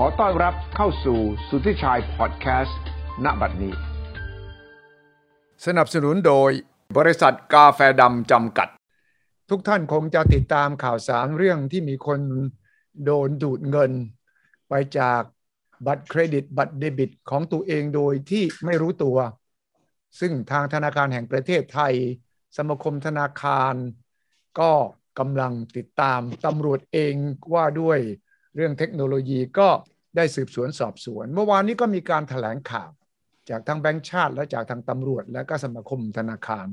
ขอต้อนรับเข้าสู่สุทธิชัยพอดแคสต์ณบัดนี้ สนับสนุนโดยบริษัทกาแฟดำจำกัด ทุกท่านคงจะติดตามข่าวสารเรื่องที่มีคนโดนดูดเงิน ไปจากบัตรเครดิตบัตรเดบิตของตัวเองโดยที่ไม่รู้ตัว ซึ่งทางธนาคารแห่งประเทศไทย สมาคมธนาคาร ก็กำลังติดตามตำรวจเองว่าด้วย เรื่องเทคโนโลยีก็ได้สืบสวนสอบสวน เมื่อวานนี้ก็มีการถแถลงข่าว จากทางแบงก์ชาติ และจากทางตำรวจ และก็สมาคมธนาคาร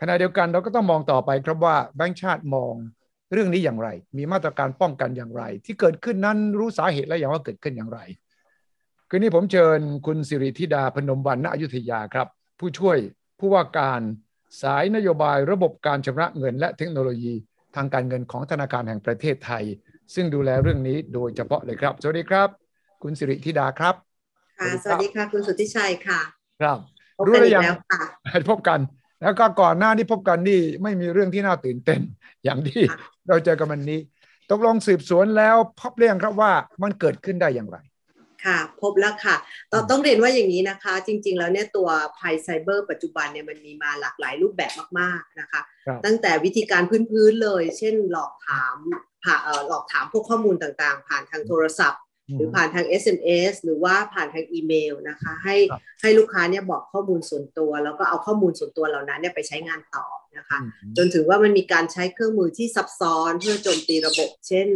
ขณะเดียวกันเราก็ต้องมองต่อไปครับว่าแบงก์ชาติมองเรื่องนี้อย่างไร มีมาตรการป้องกันอย่างไร ที่เกิดขึ้นนั้นรู้สาเหตุและอย่างว่าเกิดขึ้นอย่างไร คืนนี้ผมเชิญคุณสิริธิดาพนมวันณอยุธยาครับ ผู้ช่วยผู้ว่าการสายนโยบายระบบการชำระเงิน และเทคโนโลยี ทางการเงินของธนาคารแห่งประเทศไทย ซึ่งดูแลเรื่องนี้โดยเฉพาะเลยครับ สวัสดีครับ คุณสิริธิดาครับค่ะสวัสดีค่ะ คุณสุทธิชัยค่ะ ครับรู้หรือยังค่ะพบกันแล้วก็ก่อนหน้านี้พบกันนี่ไม่มีเรื่องที่น่าตื่นเต้น อย่างที่เราเจอกันวันนี้ ตกลงสืบสวนแล้วพบเรื่องครับว่ามันเกิดขึ้นได้อย่างไร ค่ะพบแล้วค่ะต้องต้องเรียนว่าอย่างนี้นะคะ จริง ๆ แล้วเนี่ยตัวภัยไซเบอร์ปัจจุบันเนี่ยมันมีมาหลากหลายรูปแบบมากๆนะคะ ตั้งแต่วิธีการพื้นๆเลย เช่นหลอกถาม หลอกถามพวกข้อมูลต่างๆ ผ่านทางโทรศัพท์ หรือผ่านทาง SMS หรือว่าผ่านทางอีเมลนะคะ ให้ให้ลูกค้าเนี่ยบอกข้อมูลส่วนตัว แล้วก็เอาข้อมูลส่วนตัวเหล่านั้นเนี่ยไปใช้งานต่อนะคะจนถึงว่ามันมีการใช้เครื่องมือที่ซับซ้อนเพื่อโจมตีระบบ เช่น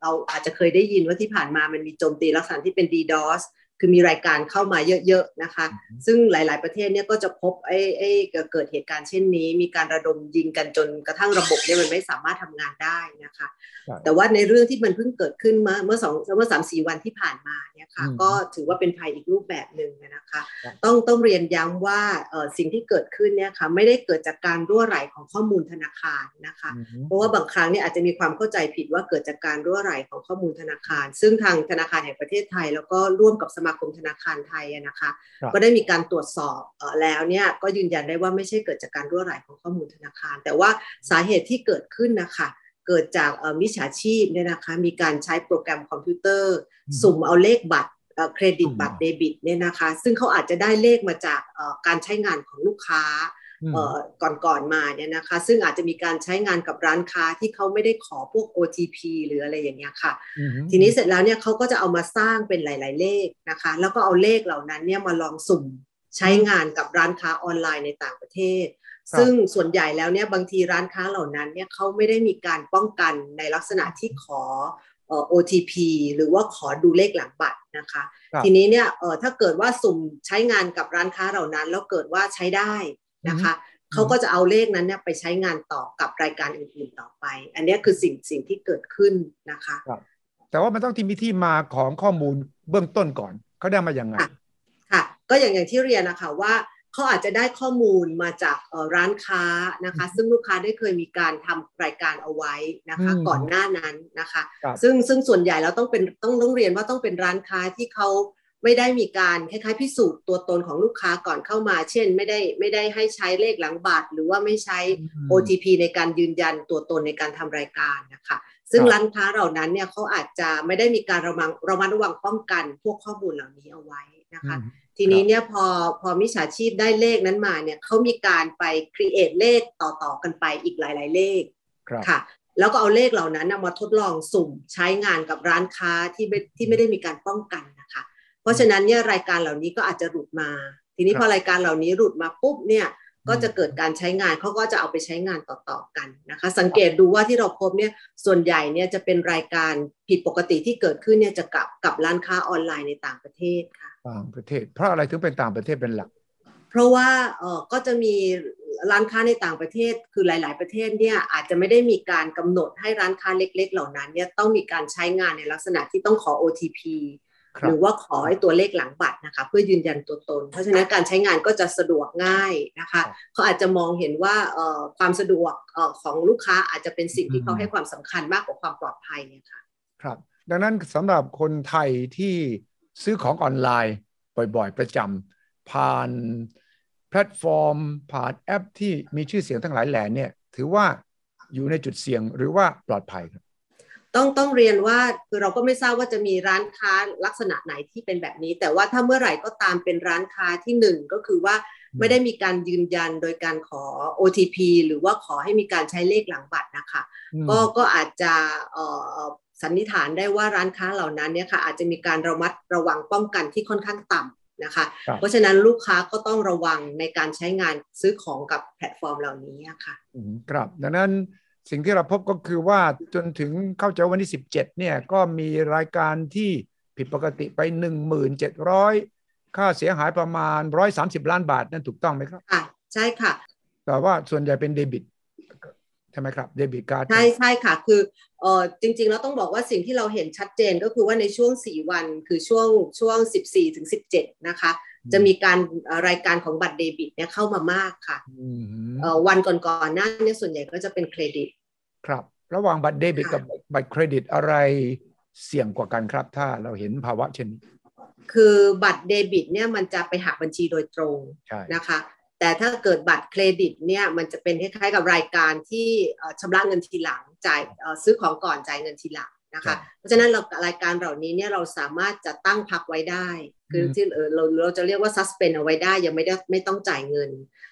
เราอาจจะเคยได้ยินว่าที่ผ่านมามันมีโจมตีลักษณะที่เป็น DDoS คือมีรายการเข้ามาเยอะๆนะคะ ซึ่งหลาย ๆประเทศเนี่ยก็จะพบไอ้ไอ้เกิดเหตุการณ์เช่นนี้ มีการระดมยิงกันจนกระทั่งระบบเนี่ยมันไม่สามารถทำงานได้นะคะ แต่ว่าในเรื่องที่มันเพิ่งเกิดขึ้นมาเมื่อสองเมื่อสามสี่วันที่ผ่านมาเนี่ยค่ะก็ถือว่าเป็นภัยอีกรูปแบบหนึ่งนะคะ ต้องต้องเรียนย้ำว่าสิ่งที่เกิดขึ้นเนี่ยค่ะไม่ได้เกิดจากการรั่วไหลของข้อมูลธนาคารนะคะ เพราะว่าบางครั้งเนี่ยอาจจะมีความเข้าใจผิดว่าเกิดจากการรั่วไหลของข้อมูลธนาคาร ซึ่งทางธนาคารแห่งประเทศไทย แล้วก็ร่วมกับสมาคมธนาคารไทยนะคะ ก็ได้มีการตรวจสอบแล้วเนี่ยก็ยืนยันได้ว่าไม่ใช่เกิดจากการรั่วไหลของข้อมูลธนาคาร แต่ว่าสาเหตุที่เกิดขึ้นนะคะเกิดจากมิจฉาชีพเนี่ยนะคะมีการใช้โปรแกรมคอมพิวเตอร์ สุ่มเอาเลขบัตรเครดิตบัตรเดบิตเนี่ยนะคะ ซึ่งเขาอาจจะได้เลขมาจากการใช้งานของลูกค้า ก่อนๆมาเนี่ยนะคะ ซึ่งอาจจะมีการใช้งานกับร้านค้าที่เขาไม่ได้ขอพวก OTP หรืออะไรอย่างเงี้ยค่ะ ทีนี้เสร็จแล้วเนี่ยเขาก็จะเอามาสร้างเป็นหลาย ๆ เลขนะคะ แล้วก็เอาเลขเหล่านั้นเนี่ยมาลองสุ่มใช้งานกับร้านค้าออนไลน์ในต่างประเทศ ซึ่งส่วนใหญ่แล้วเนี่ยบางทีร้านค้าเหล่านั้นเนี่ยเขาไม่ได้มีการป้องกันในลักษณะที่ขอ OTP หรือว่าขอดูเลขหลังบัตรนะคะ ทีนี้เนี่ยถ้าเกิดว่าสุ่มใช้งานกับร้านค้าเหล่านั้น แล้วเกิดว่าใช้ได้ นะคะเขาก็จะเอาเลขนั้นเนี่ยไปใช้งานต่อกับรายการอื่นๆต่อไป อันนี้คือสิ่งสิ่งที่เกิดขึ้นนะคะแต่ว่ามันต้องที่มีที่มาของข้อมูลเบื้องต้นก่อนเขาได้มาอย่างไงค่ะก็อย่างอย่างที่เรียนนะคะว่าเขาอาจจะได้ข้อมูลมาจากร้านค้านะคะ ซึ่งลูกค้าได้เคยมีการทำรายการเอาไว้นะคะ ก่อนหน้านั้นนะคะ ซึ่งซึ่งส่วนใหญ่แล้วต้องเป็นต้องต้องเรียนว่าต้องเป็นร้านค้าที่เขา ไม่ได้มีการคล้ายๆ พิสูจน์ตัวตนของลูกค้าก่อนเข้ามา เช่น ไม่ได้ไม่ได้ให้ใช้เลขหลังบัตรหรือว่าไม่ใช้ OTP ในการยืนยันตัวตนในการทำรายการนะคะ ซึ่งร้านค้าเหล่านั้นเนี่ยเขาอาจจะไม่ได้มีการระมังระมัดระวังป้องกันพวกข้อมูลเหล่านี้เอาไว้นะคะ ทีนี้เนี่ยพอพอมิจฉาชีพได้เลขนั้นมาเนี่ยเขามีการไปครีเอทเลขต่อๆกันไปอีกหลาย ๆ เลขค่ะแล้วก็เอาเลขเหล่านั้นมาทดลองสุ่มใช้งานกับร้านค้าที่ที่ไม่ได้มีการป้องกันนะคะ เพราะฉะนั้นเนี่ยรายการเหล่านี้ก็อาจจะหลุดมา ทีนี้พอรายการเหล่านี้หลุดมาปุ๊บเนี่ยก็จะเกิดการใช้งานเขาก็จะเอาไปใช้งานต่อๆกันนะคะ สังเกตดูว่าที่เราพบเนี่ยส่วนใหญ่เนี่ยจะเป็นรายการผิดปกติที่เกิดขึ้นเนี่ยจะกับกับร้านค้าออนไลน์ในต่างประเทศค่ะต่างประเทศ เพราะอะไรถึงเป็นต่างประเทศเป็นหลัก เพราะว่าเออก็จะมีร้านค้าในต่างประเทศ คือหลาย ๆ ประเทศเนี่ยอาจจะไม่ได้มีการกำหนดให้ร้านค้าเล็ก ๆ เหล่านั้นเนี่ยต้องมีการใช้งานในลักษณะที่ต้องขอ OTP หรือว่าขอให้ตัวเลขหลังบัตรนะคะเพื่อยืนยันตัวตน เพราะฉะนั้นการใช้งานก็จะสะดวกง่ายนะคะเขาอาจจะมองเห็นว่าความสะดวกของลูกค้าอาจจะเป็นสิ่งที่เขาให้ความสำคัญมากกว่าความปลอดภัยเนี่ยค่ะครับ ดังนั้นสำหรับคนไทยที่ซื้อของออนไลน์บ่อยๆ ประจำผ่านแพลตฟอร์ม ผ่านแอปที่มีชื่อเสียงทั้งหลายแหล่เนี่ย ถือว่าอยู่ในจุดเสี่ยงหรือว่าปลอดภัยครับ ต้องต้องเรียนว่าคือเราก็ไม่ทราบว่าจะมีร้านค้าลักษณะไหนที่เป็นแบบนี้ แต่ว่าถ้าเมื่อไหร่ก็ตามเป็นร้านค้าที่หนึ่งก็คือว่าไม่ได้มีการยืนยันโดยการขอ OTP หรือว่าขอให้มีการใช้เลขหลังบัตรนะคะก็ก็อาจจะสันนิษฐานได้ว่าร้านค้าเหล่านั้นเนี่ยค่ะอาจจะมีการระมัดระวังป้องกันที่ค่อนข้างต่ำนะคะ เพราะฉะนั้นลูกค้าก็ต้องระวังในการใช้งานซื้อของกับแพลตฟอร์มเหล่านี้ค่ะครับดังนั้น สิ่งที่เราพบก็คือว่าจนถึงเข้าใจวันที่ 17เนี่ยก็มีรายการที่ผิดปกติไป 1,700 ค่าเสียหายประมาณ 130 ล้านบาทนั่นถูกต้องไหมครับค่ะใช่ค่ะ แต่ว่าส่วนใหญ่เป็นเดบิตใช่ไหมครับเดบิตการ์ดใช่ใช่ค่ะ คือเออจริงๆแล้วต้องบอกว่าสิ่งที่เราเห็นชัดเจนก็คือว่าในช่วง 4 วันคือช่วงช่วง 14ถึง17 นะคะ จะมีการรายการของบัตรเดบิตเนี่ยเข้ามามากค่ะวันก่อนๆหน้านี้ส่วนใหญ่ก็จะเป็นเครดิต ครับ ระหว่างบัตรเดบิตกับบัตรเครดิตอะไรเสี่ยงกว่ากันครับ ถ้าเราเห็นภาวะเช่นนี้คือบัตรเดบิตเนี่ยมันจะไปหักบัญชีโดยตรงนะคะ แต่ถ้าเกิดบัตรเครดิตเนี่ยมันจะเป็นคล้ายๆกับรายการที่ชำระเงินทีหลังจ่ายซื้อของก่อนจ่ายเงินทีหลัง นะคะเพราะฉะนั้นเรารายการเหล่านี้เนี่ยเราสามารถจะตั้งพักไว้ได้ คือที่เราเราจะเรียกว่า suspend เอาไว้ได้ยังไม่ได้ไม่ต้องจ่ายเงิน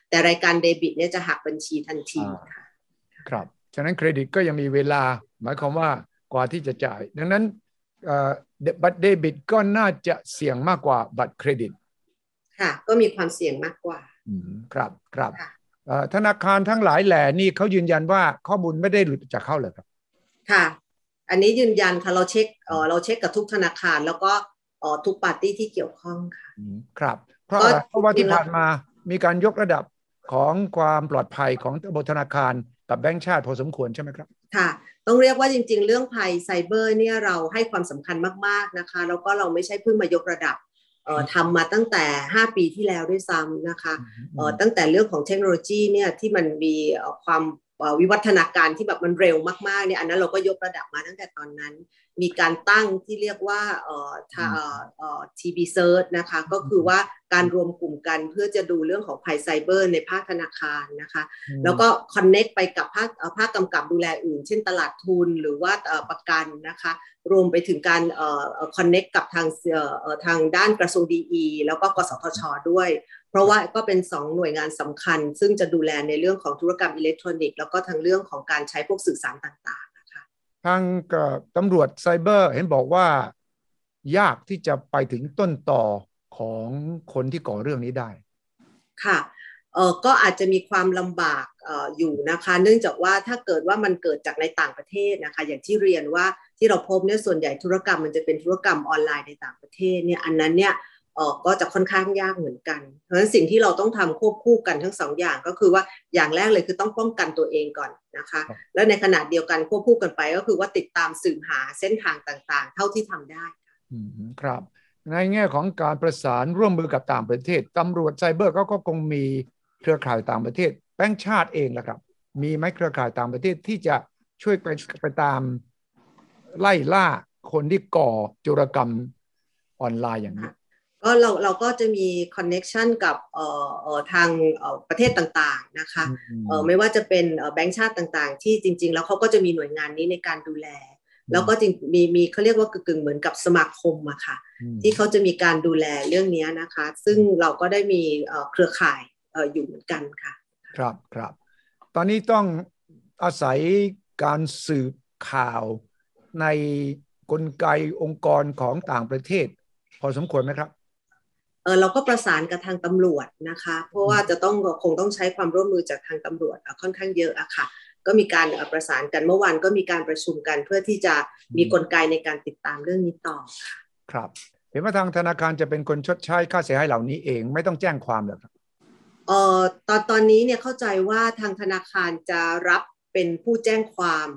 แต่รายการเดบิตเนี่ยจะหักบัญชีทันทีค่ะครับฉะนั้นเครดิตก็ยังมีเวลา หมายความว่ากว่าที่จะจ่าย ดังนั้นบัตรเดบิตก็น่าจะเสี่ยงมากกว่าบัตรเครดิต ค่ะก็มีความเสี่ยงมากกว่าครับครับธนาคารทั้งหลายแหล่นี่เขายืนยันว่าข้อมูลไม่ได้หลุดจากเขาเลยครับ ค่ะ อันนี้ยืนยันค่ะเราเช็คเออเราเช็คกับทุกธนาคาร แล้วก็เออทุกปาร์ตี้ที่เกี่ยวข้องค่ะครับ เพราะเพราะว่าที่ผ่านมามีการยกระดับของความปลอดภัยของระบบธนาคารกับแบงก์ชาติพอสมควรใช่ไหมครับ ค่ะ ต้องเรียกว่าจริง ๆ เรื่องภัยไซเบอร์เนี่ยเราให้ความสำคัญมากๆนะคะ แล้วก็เราไม่ใช่เพิ่งมายกระดับทำมาตั้งแต่ 5 ปีที่แล้วด้วยซ้ำนะคะตั้งแต่เรื่องของเทคโนโลยีเนี่ยที่มันมีความ วิวัฒนาการที่แบบมันเร็วมากๆเนี่ยอันนั้นเราก็ยกระดับมาตั้งแต่ตอนนั้น มีการตั้งที่เรียกว่าเอ่อเอ่อ TB-CERT นะคะก็คือว่าการรวมกลุ่มกันเพื่อจะดูเรื่องของภัยไซเบอร์ในภาคธนาคารนะคะแล้วก็ connect ไปกับภาคภาคกำกับดูแลอื่น เช่นตลาดทุนหรือว่าประกันนะคะรวมไปถึงการ connect กับทางทางด้านกระทรวงดีแล้วก็กสทชด้วย เพราะว่าก็เป็น 2 หน่วยงานสำคัญ ซึ่งจะดูแลในเรื่องของธุรกรรมอิเล็กทรอนิกส์แล้วก็ทางเรื่องของการใช้พวกสื่อสารต่างๆนะคะทางตำรวจไซเบอร์เห็นบอกว่า ยากที่จะไปถึงต้นต่อของคนที่ก่อเรื่องนี้ได้ ค่ะเออก็อาจจะมีความลำบากอออยู่นะคะ เนื่องจากว่าถ้าเกิดว่ามันเกิดจากในต่างประเทศนะคะ อย่างที่เรียนว่าที่เราพบเนี่ยส่วนใหญ่ธุรกรรมมันจะเป็นธุรกรรมออนไลน์ในต่างประเทศเนี่ยอันนั้นเนี่ยเออ ก็จะค่อนข้างยากเหมือนกัน เพราะฉะนั้นสิ่งที่เราต้องทำควบคู่กันทั้งสองอย่างก็คือว่าอย่างแรกเลยคือต้องป้องกันตัวเองก่อนนะคะ แล้วในขณะเดียวกันควบคู่กันไปก็คือว่าติดตามสืบหาเส้นทางต่างๆ เท่าที่ทำได้ครับในแง่ของการประสานร่วมมือกับต่างประเทศตำรวจไซเบอร์เขาก็คงมีเครือข่ายต่างประเทศแบงค์ชาติเองแหละครับ มีไหมเครือข่ายต่างประเทศที่จะช่วยไปไปตามไล่ล่าคนที่ก่อโจรกรรมออนไลน์อย่างนี้ ก็เราเราก็จะมี connection กับเอ่อเอ่อทางเอ่อประเทศต่างๆนะคะเอ่อไม่ว่าจะเป็นแบงค์ชาติต่างๆ ที่จริง ๆ แล้วเขาก็จะมีหน่วยงานนี้ในการดูแล แล้วก็จริงมีมีเขาเรียกว่ากึ่งเหมือนกับสมาคมอะค่ะ ที่เขาจะมีการดูแลเรื่องนี้นะคะ ซึ่งเราก็ได้มีเครือข่ายอยู่เหมือนกันค่ะ ครับครับตอนนี้ต้องอาศัยการสืบข่าวในกลไกองค์กรของต่างประเทศ พอสมควรไหมครับเออเราก็ประสานกับทางตำรวจนะคะ เพราะว่าจะต้องคงต้องใช้ความร่วมมือจากทางตำรวจค่อนข้างเยอะอะค่ะ ก็มีการประสานกันเมื่อวานก็มีการประชุมกัน เพื่อที่จะมีกลไกในการติดตามเรื่องนี้ต่อค่ะครับเห็นว่าทางธนาคารจะเป็นคนชดใช้ค่าเสียหายเหล่านี้เองไม่ต้องแจ้งความหรอครับเอ่อตอนตอนนี้เนี่ยเข้าใจว่าทางธนาคารจะรับเป็นผู้แจ้งความ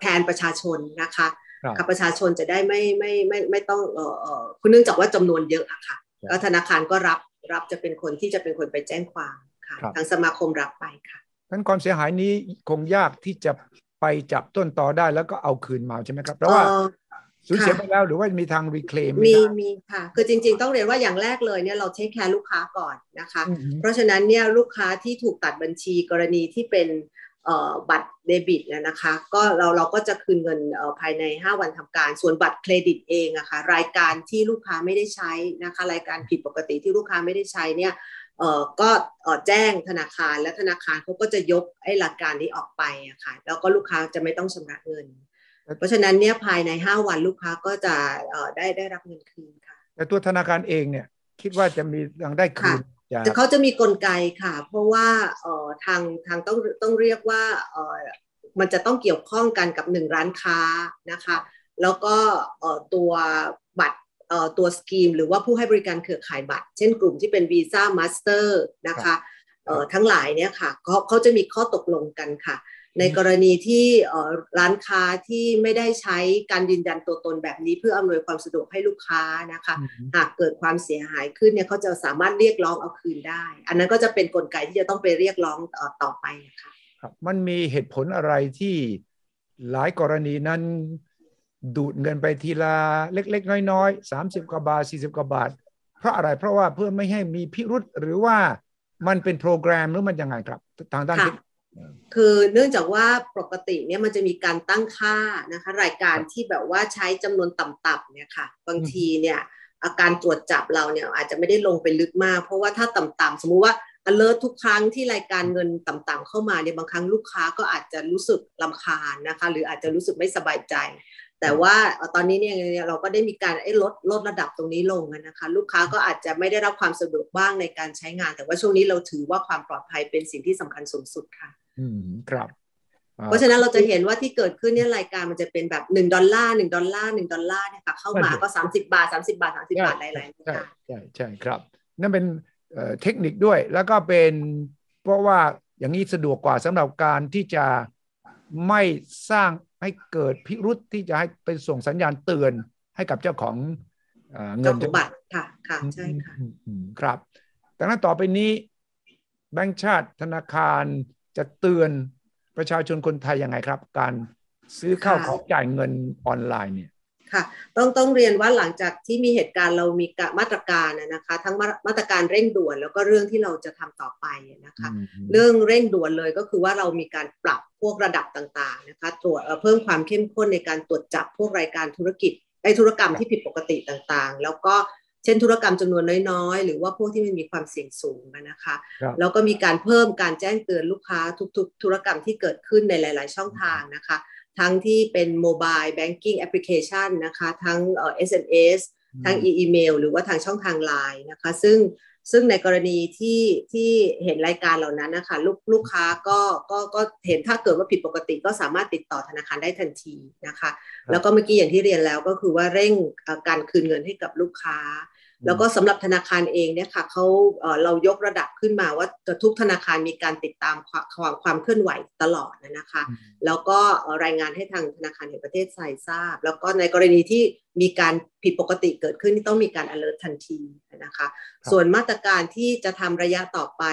แทนประชาชนนะคะกับประชาชนจะได้ไม่ไม่ไม่ไม่ต้องเอ่อคุณเนื่องจากว่าจำนวนเยอะอะค่ะ ก็ธนาคารก็รับรับจะเป็นคนที่จะเป็นคนไปแจ้งความค่ะ ทางสมาคมรับไปค่ะนั้นความเสียหายนี้คงยากที่จะไปจับต้นต่อได้แล้วก็เอาคืนมาใช่ไหมครับเพราะว่าสูญเสียไปแล้วหรือว่ามีทางรีเคลมมีมีค่ะ คือจริง ๆ ต้องเรียนว่าอย่างแรกเลยเนี่ยเราเทคแคร์ลูกค้าก่อนนะคะ เพราะฉะนั้นเนี่ยลูกค้าที่ถูกตัดบัญชีกรณีที่เป็น บัตรเดบิตนะคะก็เราเราก็จะคืนเงินภายใน 5 วันทำการ ส่วนบัตรเครดิตเองอะคะ่ะรายการที่ลูกค้าไม่ได้ใช้นะคะรายการผิดปกติที่ลูกค้าไม่ได้ใช้เนี่ยเอ่อก็เอ่อแจ้งธนาคารและธนาคารเขาก็จะยกไอ้หลักการนี้ออกไปอะค่ะแล้วก็ลูกค้าจะไม่ต้องชำระเงิน เพราะฉะนั้นเนี่ยภายใน 5 วันลูกค้าก็จะเอ่อได้ได้รับเงินคืนค่ะแต่ตัวธนาคารเองเนี่ยคิดว่าจะมียังได้คืน แต่เขาจะมีกลไกค่ะ เพราะว่าเอ่อทางทางต้องต้องเรียกว่าเอ่อมันจะต้องเกี่ยวข้องกันกับหนึ่งร้านค้านะคะ แล้วก็เอ่อตัวบัตรตัวสกีม หรือว่าผู้ให้บริการเครือข่ายบัตร เช่นกลุ่มที่เป็นวีซ่ามาสเตอร์นะคะทั้งหลายเนี่ยค่ะเขาเขาจะมีข้อตกลงกันค่ะ ในกรณีที่ร้านค้าที่ไม่ได้ใช้การยืนยันตัวตนแบบนี้ เพื่ออำนวยความสะดวกให้ลูกค้านะคะ หากเกิดความเสียหายขึ้นเนี่ยเขาจะสามารถเรียกร้องเอาคืนได้ อันนั้นก็จะเป็นนกลไกที่จะต้องไปเรียกร้องต่อไปนะคะครับมันมีเหตุผลอะไรที่หลายกรณีนั้นดูดเงินไปทีละเล็ก ๆ น้อยๆสามสิบกว่าบาทสี่สิบกว่าบาท เพราะอะไรเพราะว่าเพื่อไม่ให้มีพิรุษหรือว่ามันเป็นโปรแกรมหรือมันยังไงครับ ทางด้านที่ คือเนื่องจากว่าปกติเนี่ยมันจะมีการตั้งค่านะคะรายการที่แบบว่าใช้จำนวนต่ำๆเนี่ยค่ะ บางทีเนี่ยอาการตรวจจับเราเนี่ยอาจจะไม่ได้ลงไปลึกมาก เพราะว่าถ้าต่ำๆสมมุติว่า alert ทุกครั้งที่รายการเงินต่ำๆเข้ามาเนี่ยบางครั้งลูกค้าก็อาจจะรู้สึกลำคาญนะคะ หรืออาจจะรู้สึกไม่สบายใจ แต่ว่าตอนนี้เนี่ยเราก็ได้มีการลดลดระดับตรงนี้ลงนะคะ ลูกค้าก็อาจจะไม่ได้รับความสะดวกบ้างในการใช้งาน แต่ว่าช่วงนี้เราถือว่าความปลอดภัยเป็นสิ่งที่สำคัญสูงสุดค่ะ อืมครับ เพราะฉะนั้นเราจะเห็นว่าที่เกิดขึ้นเนี่ยรายการมันจะเป็นแบบหนึ่งดอลลาร์หนึ่งดอลลาร์หนึ่งดอลลาร์เนี่ยค่ะเข้ามาก็สามสิบาทสามสิบาทสามสิบาทหลายๆใช่ใช่ใช่ครับ นั่นเป็นเทคนิคด้วยแล้วก็เป็นเพราะว่าอย่างนี้สะดวกกว่าสำหรับการที่จะไม่สร้างให้เกิดพิรุษที่จะให้ไปส่งสัญญาณเตือนให้กับเจ้าของเงินบัตรค่ะค่ะใช่ค่ะครับดังนั้นต่อไปนี้แบงก์ชาติธนาคาร จะเตือนประชาชนคนไทยยังไงครับ การซื้อข้าวของจ่ายเงินออนไลน์เนี่ยค่ะต้องต้องเรียนว่าหลังจากที่มีเหตุการณ์เรามีมาตรการนะคะ ทั้งมาตรการเร่งด่วนแล้วก็เรื่องที่เราจะทำต่อไปนะคะ เรื่องเร่งด่วนเลยก็คือว่าเรามีการปรับพวกระดับต่างๆนะคะตรวจเพิ่มความเข้มข้นในการตรวจจับพวกรายการธุรกิจไอธุรกรรมที่ผิดปกติต่างๆ แล้วก็ เช่นธุรกรรมจำนวนน้อยๆ หรือว่าพวกที่มันมีความเสี่ยงสูงนะคะ แล้วก็มีการเพิ่มการแจ้งเตือนลูกค้าทุกๆ ธุรกรรมที่เกิดขึ้นในหลาย ๆ ช่องทางนะคะ ทั้งที่เป็น mobile banking application นะคะ ทั้งเอ่อ SMS ทั้งอีเมลหรือว่าทางช่องทางไลน์นะคะ ซึ่ง ซึ่งในกรณีที่ที่เห็นรายการเหล่านั้นนะคะลูกลูกค้าก็ก็ก็เห็นถ้าเกิดว่าผิดปกติก็สามารถติดต่อธนาคารได้ทันทีนะคะ แล้วก็เมื่อกี้อย่างที่เรียนแล้วก็คือว่าเร่งการคืนเงินให้กับลูกค้า แล้วก็สำหรับธนาคารเองเนี่ยค่ะเขาเรายกระดับขึ้นมาว่าทุกธนาคารมีการติดตามความความเคลื่อนไหวตลอดนะคะ แล้วก็รายงานให้ทางธนาคารแห่งประเทศไทยทราบ แล้วก็ในกรณีที่มีการผิดปกติเกิดขึ้นที่ต้องมีการ alert ทันทีนะคะ ส่วนมาตรการที่จะทำระยะต่อไป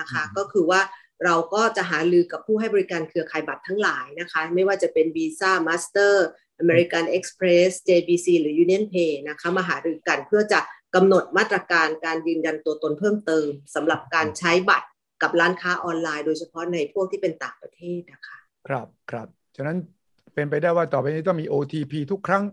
นะคะ ก็คือว่าเราก็จะหาลือกับผู้ให้บริการเครือข่ายบัตรทั้งหลายนะคะ ไม่ว่าจะเป็น Visa Master American Express JBC หรือ Union Pay นะคะมาหารือกันเพื่อจะ กำหนดมาตรการการยืนยันตัวตนเพิ่มเติมสำหรับการใช้บัตรกับร้านค้าออนไลน์ โดยเฉพาะในพวกที่เป็นต่างประเทศนะคะครับครับฉะนั้นเป็นไปได้ว่าต่อไปนี้ต้องมี OTP ทุกครั้ง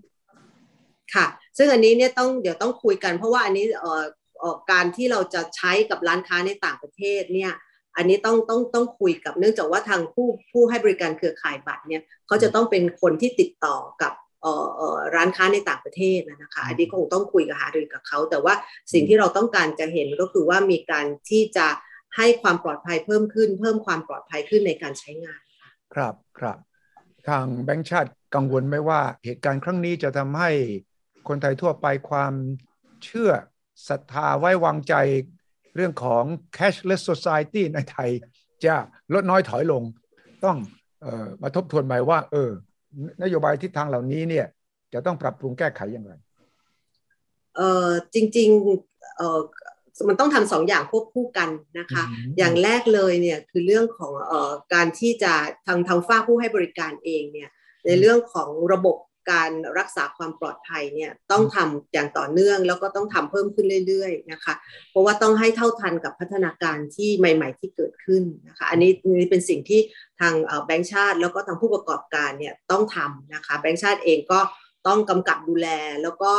ค่ะ ซึ่งอันนี้เนี่ยต้องเดี๋ยวต้องคุยกันเพราะว่าอันนี้เอ่อการที่เราจะใช้กับร้านค้าในต่างประเทศเนี่ยอันนี้ต้องต้องต้องคุยกับเนื่องจากว่าทางผู้ผู้ให้บริการเครือข่ายบัตรเนี่ยเขาจะต้องเป็นคนที่ติดต่อกับ ร้านค้าในต่างประเทศนะคะอันนี้คงต้องคุยกับหารือกับเขา แต่ว่าสิ่งที่เราต้องการจะเห็นก็คือว่ามีการที่จะให้ความปลอดภัยเพิ่มขึ้น เพิ่มความปลอดภัยขึ้นในการใช้งาน ครับครับ ทางแบงค์ชาติกังวลไหมว่าเหตุการณ์ครั้งนี้จะทำให้คนไทยทั่วไปความเชื่อศรัทธาไว้วางใจเรื่องของ cashless society ในไทย จะลดน้อยถอยลง ต้องออมาทบทวนใหม่ว่า เออ นโยบายทิศทางเหล่านี้เนี่ย จะต้องปรับปรุงแก้ไขอย่างไรเออจริงๆเออมันต้องทำสองอย่างควบคู่กันนะคะ อย่างแรกเลยเนี่ยคือเรื่องของเอ่อการที่จะทางทางฝ้าผู้ให้บริการเองเนี่ยในเรื่องของระบบ การรักษาความปลอดภัยเนี่ยต้องทำอย่างต่อเนื่องแล้วก็ต้องทำเพิ่มขึ้นเรื่อยๆนะคะ เพราะว่าต้องให้เท่าทันกับพัฒนาการที่ใหม่ ๆ ที่เกิดขึ้นนะคะอันนี้นี่เป็นสิ่งที่ทางแบงก์ชาติ แล้วก็ทางผู้ประกอบการเนี่ยต้องทำนะคะแบงก์ชาติเองก็ต้องกำกับดูแลแล้วก็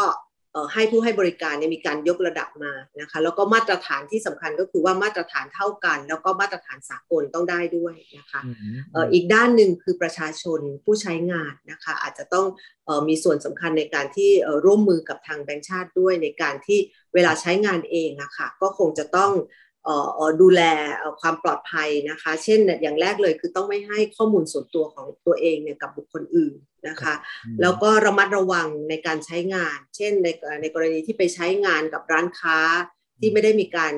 ให้ผู้ให้บริการเนี่ยมีการยกระดับมานะคะแล้วก็มาตรฐานที่สำคัญก็คือว่ามาตรฐานเท่ากัน แล้วก็มาตรฐานสากลต้องได้ด้วยนะคะอีกด้านหนึ่งคือประชาชนผู้ใช้งานนะคะอาจจะต้องมีส่วนสำคัญในการที่ร่วมมือกับทางแบงค์ชาติด้วยในการที่เวลาใช้งานเองอะคะ่ะก็คงจะต้องดูแลความปลอดภัยนะคะ เช่นอย่างแรกเลยคือต้องไม่ให้ข้อมูลส่วนตัวของตัวเองเนี่ยกับบุคคลอื่น นะคะ แล้วก็ระมัดระวังในการใช้งาน เช่นในในกรณีที่ไปใช้งานกับร้านค้าที่ไม่ได้มีการ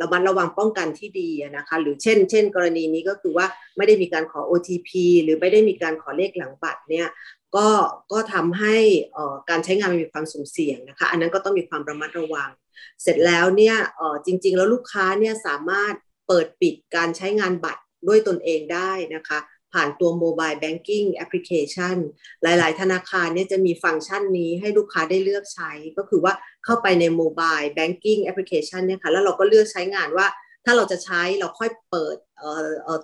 ระมัดระวังป้องกันที่ดีนะคะ หรือเช่น เช่น กรณีนี้ก็คือว่าไม่ได้มีการขอ OTP หรือไม่ได้มีการขอเลขหลังบัตรเนี่ยก็ก็ทำให้การใช้งานมีความสุ่มเสี่ยงนะคะ อันนั้นก็ต้องมีความระมัดระวัง เสร็จแล้วเนี่ยจริง ๆ แล้วลูกค้าเนี่ยสามารถเปิดปิดการใช้งานบัตรด้วยตนเองได้นะคะ ผ่านตัว mobile banking application หลาย ๆ ธนาคารเนี่ยจะมีฟังก์ชันนี้ให้ลูกค้าได้เลือกใช้ ก็คือว่าเข้าไปใน mobile banking application เนี่ยค่ะแล้วเราก็เลือกใช้งานว่า ถ้าเราจะใช้เราค่อยเปิด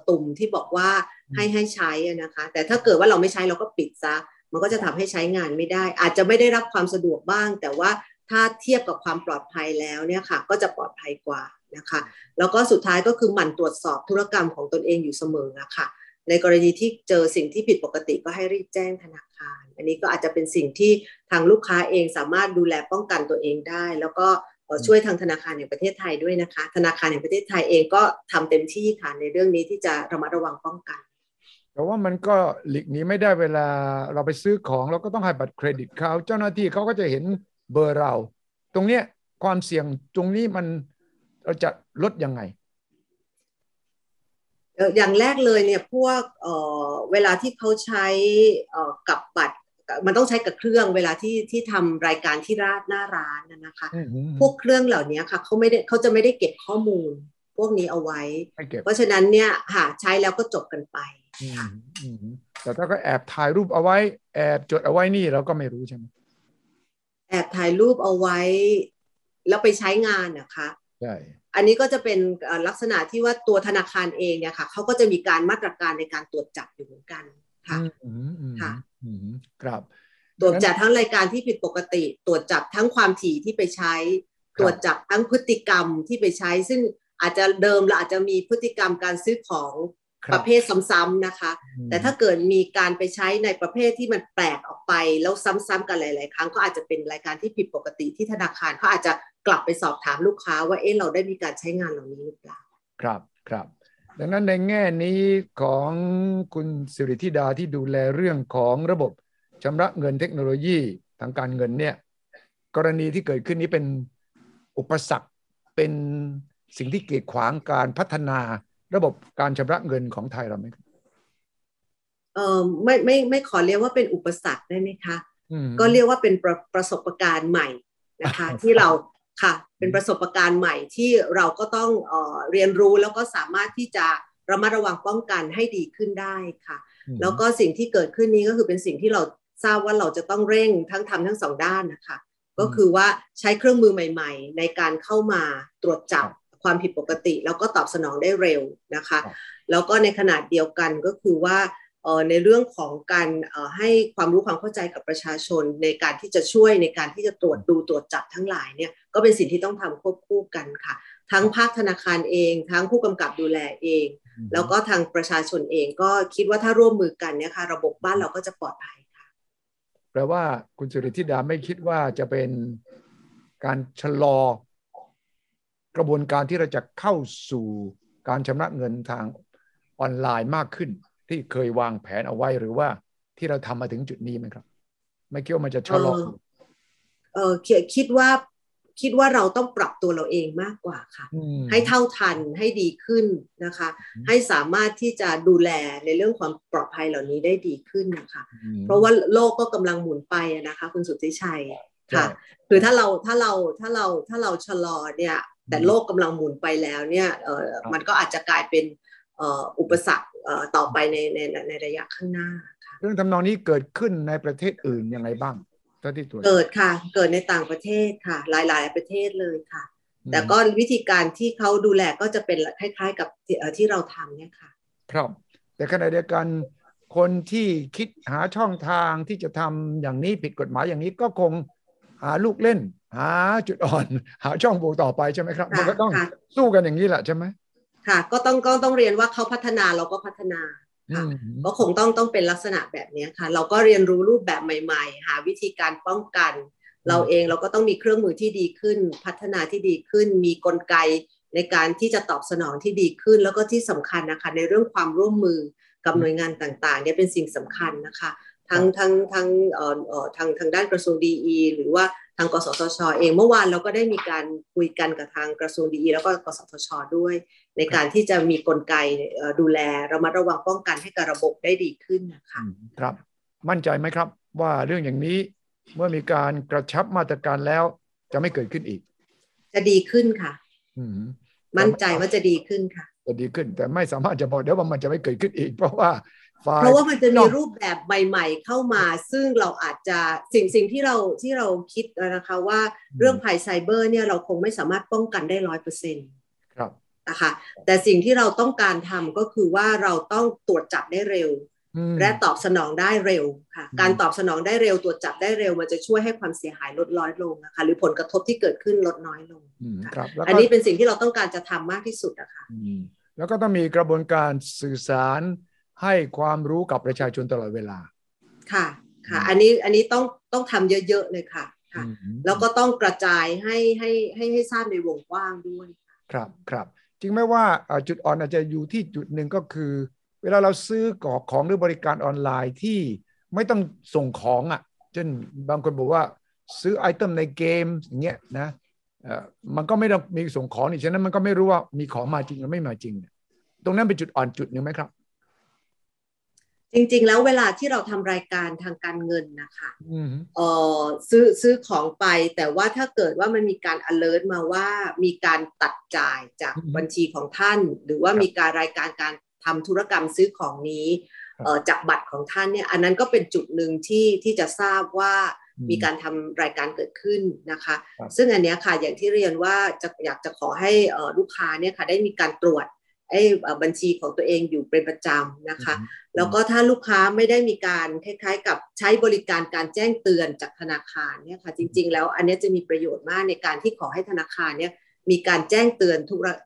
ปุ่มที่บอกว่าให้ให้ใช้นะคะ แต่ถ้าเกิดว่าเราไม่ใช้เราก็ปิดซะมันก็จะทำให้ใช้งานไม่ได้ อาจจะไม่ได้รับความสะดวกบ้าง แต่ว่าถ้าเทียบกับความปลอดภัยแล้วเนี่ยค่ะ ก็จะปลอดภัยกว่านะคะ แล้วก็สุดท้ายก็คือหมั่นตรวจสอบธุรกรรมของตนเองอยู่เสมออะค่ะ ในกรณีที่เจอสิ่งที่ผิดปกติก็ให้รีบแจ้งธนาคาร อันนี้ก็อาจจะเป็นสิ่งที่ทางลูกค้าเองสามารถดูแลป้องกันตัวเองได้ แล้วก็ช่วยทางธนาคารแห่งประเทศไทยด้วยนะคะ ธนาคารแห่งประเทศไทยเองก็ทำเต็มที่ค่ะในเรื่องนี้ที่จะระมัดระวังป้องกัน แต่ว่ามันก็หลีกหนีไม่ได้เวลาเราไปซื้อของเราก็ต้องให้บัตรเครดิตเขาเจ้าหน้าที่เขาก็จะเห็นเบอร์เรา ตรงเนี้ยความเสี่ยงตรงนี้มันเราจะลดยังไง อย่างแรกเลยเนี่ยพวกเเวลาที่เขาใช้กับบัตรมันต้องใช้กับเครื่องเวลาที่ที่ทำรายการที่ราดหน้าร้านนะคะ พวกเครื่องเหล่านี้ค่ะเขาไม่ได้เขาจะไม่ได้เก็บข้อมูล พวกนี้เอาไว้ เพราะฉะนั้นเนี่ยหาใช้แล้วก็จบกันไปแต่ถ้าก็แอบถ่ายรูปเอาไว้ แอบจดเอาไว้นี่เราก็ไม่รู้ใช่ไหมแอบถ่ายรูปเอาไว้ แล้วไปใช้งานนะคะ ใช่อันนี้ก็จะเป็นลักษณะที่ว่าตัวธนาคารเองเนี่ยค่ะเขาก็จะมีการมาตรการในการตรวจจับอยู่เหมือนกันค่ะค่ะครับตรวจจับทั้งรายการที่ผิดปกติ ตรวจจับทั้งความถี่ที่ไปใช้ ตรวจจับทั้งพฤติกรรมที่ไปใช้ ซึ่งอาจจะเดิมเราอาจจะมีพฤติกรรมการซื้อของ ประเภทซ้ำๆนะคะ แต่ถ้าเกิดมีการไปใช้ในประเภทที่มันแปลกออกไป แล้วซ้ำๆกันหลาย ๆ ครั้งก็อาจจะเป็นรายการที่ผิดปกติที่ธนาคารเขาอาจจะกลับไปสอบถามลูกค้าว่าเอ๊ะเราได้มีการใช้งานเหล่านี้หรือเปล่าครับครับดังนั้นในแง่นี้ของคุณสิริธิดาที่ดูแลเรื่องของระบบชำระเงินเทคโนโลยีทางการเงินเนี่ยกรณีที่เกิดขึ้นนี้เป็นอุปสรรคเป็นสิ่งที่กีดขวางการพัฒนา ระบบการชำระเงินของไทยเราไหมเออไม่ไม่ไม่ขอเรียกว่าเป็นอุปสรรคได้ไหมคะ ก็เรียกว่าเป็นประประสบการณ์ใหม่นะคะที่เราค่ะเป็นประสบการณ์ใหม่ที่เราก็ต้องเออเรียนรู้แล้วก็สามารถที่จะระมัดระวังป้องกันให้ดีขึ้นได้ค่ะ แล้วก็สิ่งที่เกิดขึ้นนี้ก็คือเป็นสิ่งที่เราทราบว่าเราจะต้องเร่งทั้งทำทั้งสองด้านนะคะ ก็คือว่าใช้เครื่องมือใหม่ ๆ ในการเข้ามาตรวจจับ ความผิดปกติ แล้วก็ตอบสนองได้เร็วนะคะ แล้วก็ในขนาดเดียวกันก็คือว่าในเรื่องของการให้ความรู้ความเข้าใจกับประชาชน ในการที่จะช่วยในการที่จะตรวจดูตรวจจับทั้งหลายเนี่ยก็เป็นสิ่งที่ต้องทำควบคู่กันค่ะ ทั้งภาคธนาคารเอง ทั้งผู้กำกับดูแลเอง แล้วก็ทางประชาชนเองก็คิดว่าถ้าร่วมมือกันเนี่ยค่ะระบบบ้านเราก็จะปลอดภัยค่ะแปลว่าคุณสุริธิดาไม่คิดว่าจะเป็นการชะลอ กระบวนการที่เราจะเข้าสู่การชำระเงินทางออนไลน์มากขึ้น ที่เคยวางแผนเอาไว้หรือว่าที่เราทำมาถึงจุดนี้ไหมครับ ไม่คิดว่ามันจะชะลอเออคิดว่าคิดว่าเราต้องปรับตัวเราเองมากกว่าค่ะ ให้เท่าทันให้ดีขึ้นนะคะ ให้สามารถที่จะดูแลในเรื่องความปลอดภัยเหล่านี้ได้ดีขึ้นนะคะ เพราะว่าโลกก็กำลังหมุนไปนะคะ คุณสุทธิชัยค่ะ คือถ้าเราถ้าเราถ้าเราถ้าเราชะลอเนี่ย แต่โลกกำลังหมุนไปแล้วเนี่ยเออมันก็อาจจะกลายเป็นอุปสรรคต่อไปในในในระยะข้างหน้าค่ะค่ะเรื่องทำนองนี้เกิดขึ้นในประเทศอื่นยังไงบ้างเท่าที่ตัวเกิดค่ะ เกิดในต่างประเทศค่ะ หลายๆประเทศเลยค่ะ แต่ก็วิธีการที่เขาดูแลก็จะเป็นคล้าย ๆ กับที่เราทำเนี่ยค่ะ ครับ แต่ขณะเดียวกันคนที่คิดหาช่องทางที่จะทำอย่างนี้ผิดกฎหมายอย่างนี้ก็คงหาลูกเล่น หาจุดอ่อน หาช่องโหว่ต่อไปใช่ไหมครับ มันก็ต้องสู้กันอย่างนี้แหละใช่ไหมค่ะ ก็ต้องก็ต้องเรียนว่าเขาพัฒนาเราก็พัฒนาค่ะก็คงต้องต้องเป็นลักษณะแบบนี้ค่ะ เราก็เรียนรู้รูปแบบใหม่ ๆ หาวิธีการป้องกัน เราเองเราก็ต้องมีเครื่องมือที่ดีขึ้น พัฒนาที่ดีขึ้น มีกลไกในการที่จะตอบสนองที่ดีขึ้น แล้วก็ที่สำคัญนะคะ ในเรื่องความร่วมมือกับหน่วยงานต่างๆเนี่ยเป็นสิ่งสำคัญนะคะ ทั้งทั้งทั้งเอ่อเอ่อทางทางด้านกระทรวงดีหรือว่าทางกสทชเองเมื่อวานเราก็ได้มีการคุยกันกับทางกระทรวงดีแล้วก็กสทชด้วย ในการที่จะมีกลไกดูแลระมัดระวังป้องกันให้กับระบบได้ดีขึ้นนะคะครับมั่นใจไหมครับ ว่าเรื่องอย่างนี้เมื่อมีการกระชับมาตรการแล้วจะไม่เกิดขึ้นอีก จะดีขึ้นค่ะมั่นใจว่าจะดีขึ้นค่ะ จะดีขึ้นแต่ไม่สามารถจะบอกได้ว่ามันจะไม่เกิดขึ้นอีก เพราะว่า เพราะว่ามันจะมีรูปแบบใหม่ๆเข้ามา ซึ่งเราอาจจะสิ่งสิ่งที่เราที่เราคิดนะคะว่าเรื่องภัยไซเบอร์เนี่ยเราคงไม่สามารถป้องกันได้ร้อยเปอร์เซ็นต์นะคะแต่สิ่งที่เราต้องการทำก็คือว่าเราต้องตรวจจับได้เร็ว และตอบสนองได้เร็วค่ะการตอบสนองได้เร็วตรวจจับได้เร็ว มันจะช่วยให้ความเสียหายลดน้อยลงนะคะหรือผลกระทบที่เกิดขึ้นลดน้อยลงอันนี้เป็นสิ่งที่เราต้องการจะทำมากที่สุดนะคะแล้วก็ต้องมีกระบวนการสื่อสาร ให้ความรู้กับประชาชนตลอดเวลา ค่ะค่ะ อันนี้อันนี้ต้องต้องทำเยอะ ๆ เลยค่ะค่ะ แล้วก็ต้องกระจายให้ให้ให้ให้ทราบในวงกว้างด้วย ครับครับจริงไหมว่าจุดอ่อนอาจจะอยู่ที่จุดหนึ่งก็คือ เวลาเราซื้อของหรือบริการออนไลน์ที่ไม่ต้องส่งของอะเช่นบางคนบอกว่าซื้อไอเทมในเกมอย่างเงี้ยนะมันก็ไม่ต้องมีส่งของนี่ฉะนั้นมันก็ไม่รู้ว่ามีของมาจริงหรือไม่มาจริง ตรงนั้นเป็นจุดอ่อนจุดหนึ่งไหมครับ จริงๆ แล้วเวลาที่เราทำรายการทางการเงินนะคะเออซื้อซื้อของไปแต่ว่าถ้าเกิดว่ามันมีการ alert มาว่ามีการตัดจ่ายจากบัญชีของท่าน หรือว่ามีการรายการการทำธุรกรรมซื้อของนี้จากบัตรของท่านเนี่ยอันนั้นก็เป็นจุดหนึ่งที่ที่จะทราบว่ามีการทำรายการเกิดขึ้นนะคะ ซึ่งอันนี้ค่ะอย่างที่เรียนว่าจะอยากจะขอให้ลูกค้าเนี่ยค่ะได้มีการตรวจไอ้บัญชีของตัวเองอยู่เป็นประจำนะคะ แล้วก็ถ้าลูกค้าไม่ได้มีการคล้ายๆ กับใช้บริการการแจ้งเตือนจากธนาคารเนี่ยค่ะจริง ๆ แล้วอันนี้จะมีประโยชน์มากในการที่ขอให้ธนาคารเนี่ยมีการแจ้งเตือน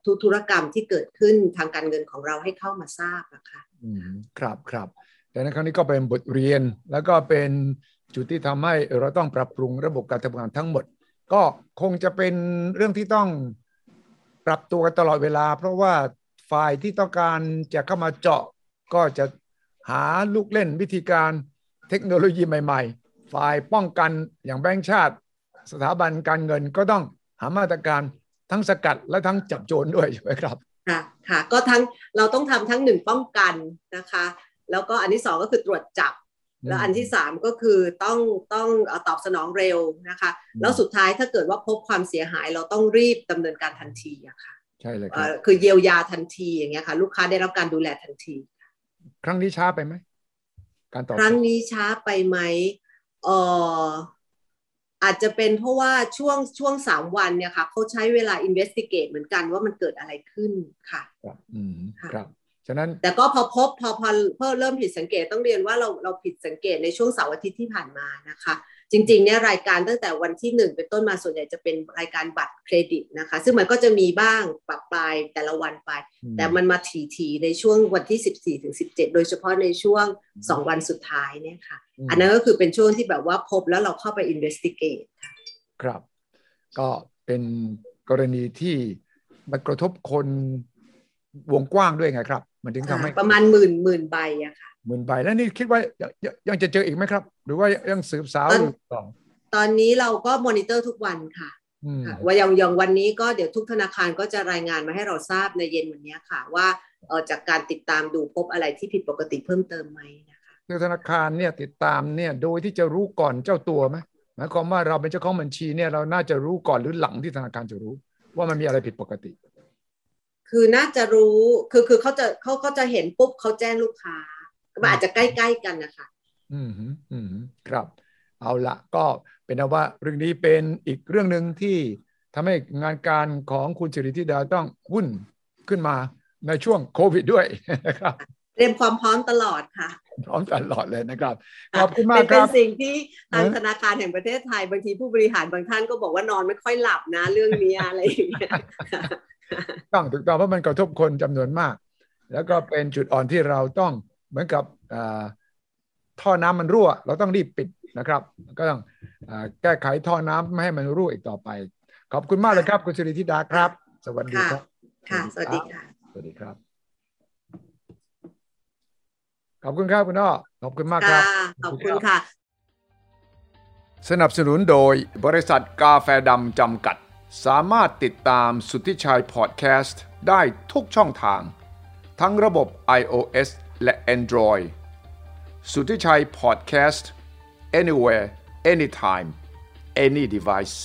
ทุกธุรกรรมที่เกิดขึ้นทางการเงินของเราให้เข้ามาทราบนะคะอืมครับครับแต่ในครั้งนี้ก็เป็นบทเรียนแล้วก็เป็นจุดที่ทำให้เราต้องปรับปรุงระบบการทำงานทั้งหมด ก็คงจะเป็นเรื่องที่ต้องปรับตัวกันตลอดเวลา เพราะว่าฝ่ายที่ต้องการจะเข้ามาเจาะก็จะ หาลูกเล่นวิธีการเทคโนโลยีใหม่ ๆ ฝ่ายป้องกันอย่างแบงก์ชาติ สถาบันการเงินก็ต้องหามาตรการทั้งสกัดและทั้งจับโจรด้วยใช่ไหมครับค่ะค่ะก็ทั้งเราต้องทำทั้งหนึ่งป้องกันนะคะ แล้วก็อันที่สองก็คือตรวจจับ แล้วอันที่สามก็คือต้องต้องตอบสนองเร็วนะคะ แล้วสุดท้ายถ้าเกิดว่าพบความเสียหายเราต้องรีบดำเนินการทันทีอะค่ะใช่เลยครับคือเยียวยาทันทีอย่างเงี้ยค่ะลูกค้าได้รับการดูแลทันที ครั้งนี้ช้าไปไหมการตอบครั้งนี้ช้าไปไหมเอออาจจะเป็นเพราะว่าช่วงช่วงสามวันเนี่ยค่ะเขาใช้เวลา investigate เหมือนกันว่ามันเกิดอะไรขึ้นค่ะอืมครับฉะนั้นแต่ก็พอพบพอพอเพิ่มเริ่มผิดสังเกตต้องเรียนว่าเราเราผิดสังเกตในช่วงเสาร์อาทิตย์ที่ผ่านมานะคะ จริงๆเนี่ยรายการตั้งแต่วันที่หนึ่งเป็นต้นมาส่วนใหญ่จะเป็นรายการบัตรเครดิตนะคะ ซึ่งมันก็จะมีบ้างปรับปลายแต่ละวันไป แต่มันมาถี่ๆในช่วงวันที่ 14ถึง17 โดยเฉพาะในช่วง 2 วันสุดท้ายเนี่ยค่ะ อันนั้นก็คือเป็นช่วงที่แบบว่าพบแล้วเราเข้าไป investigate ค่ะครับ ก็เป็นกรณีที่มันกระทบคนวงกว้างด้วยไงครับ มันถึงทำให้ประมาณหมื่นหมื่นใบอะค่ะ หมื่นใบแล้วนี่คิดว่ายังจะเจออีกไหมครับ หรือว่ายังสืบสาวอยู่ต่อตอนนี้เราก็มอนิเตอร์ทุกวันค่ะว่าอย่างอย่างวันนี้ก็เดี๋ยวทุกธนาคารก็จะรายงานมาให้เราทราบในเย็นวันนี้ค่ะว่าเออจากการติดตามดูพบอะไรที่ผิดปกติเพิ่มเติมไหมนะคะคือธนาคารเนี่ยติดตามเนี่ยโดยที่จะรู้ก่อนเจ้าตัวไหมหมายความว่าเราเป็นเจ้าของบัญชีเนี่ยเราน่าจะรู้ก่อนหรือหลังที่ธนาคารจะรู้ ว่ามันมีอะไรผิดปกติ คือน่าจะรู้คือคือเขาจะเขาก็จะเห็นปุ๊บเขาแจ้งลูกค้า มันอาจจะใกล้ๆกันนะคะ อืมอืมครับ เอาละก็เป็นว่าเรื่องนี้เป็นอีกเรื่องหนึ่งที่ทำให้งานการของคุณสิริธิดาต้องวุ่นขึ้นมาในช่วงโควิดด้วยนะครับเตรียมความพร้อมตลอดค่ะ พร้อมตลอดเลยนะครับขอบคุณมากครับเป็นสิ่งที่ทางธนาคารแห่งประเทศไทยบางทีผู้บริหารบางท่านก็บอกว่านอนไม่ค่อยหลับนะเรื่องนี้อะไรอย่างเงี้ยต้องถูกต้องเพราะมันกระทบคนจำนวนมาก แล้วก็เป็นจุดอ่อนที่เราต้อง เหมือนกับท่อน้ำมันรั่ว เราต้องรีบปิดนะครับ ก็ต้องแก้ไขท่อน้ำไม่ให้มันรั่วอีกต่อไป ขอบคุณมากเลยครับคุณสิริธิดาครับ สวัสดีครับค่ะสวัสดีค่ะสวัสดีครับ ขอบคุณครับคุณอ้อขอบคุณมากครับขอบคุณค่ะ สนับสนุนโดยบริษัทกาแฟดำจำกัด สามารถติดตามสุทธิชัยพอดแคสต์ได้ทุกช่องทาง ทั้งระบบ iOS และ Android สุทธิชัยพอดแคสต์ anywhere anytime any device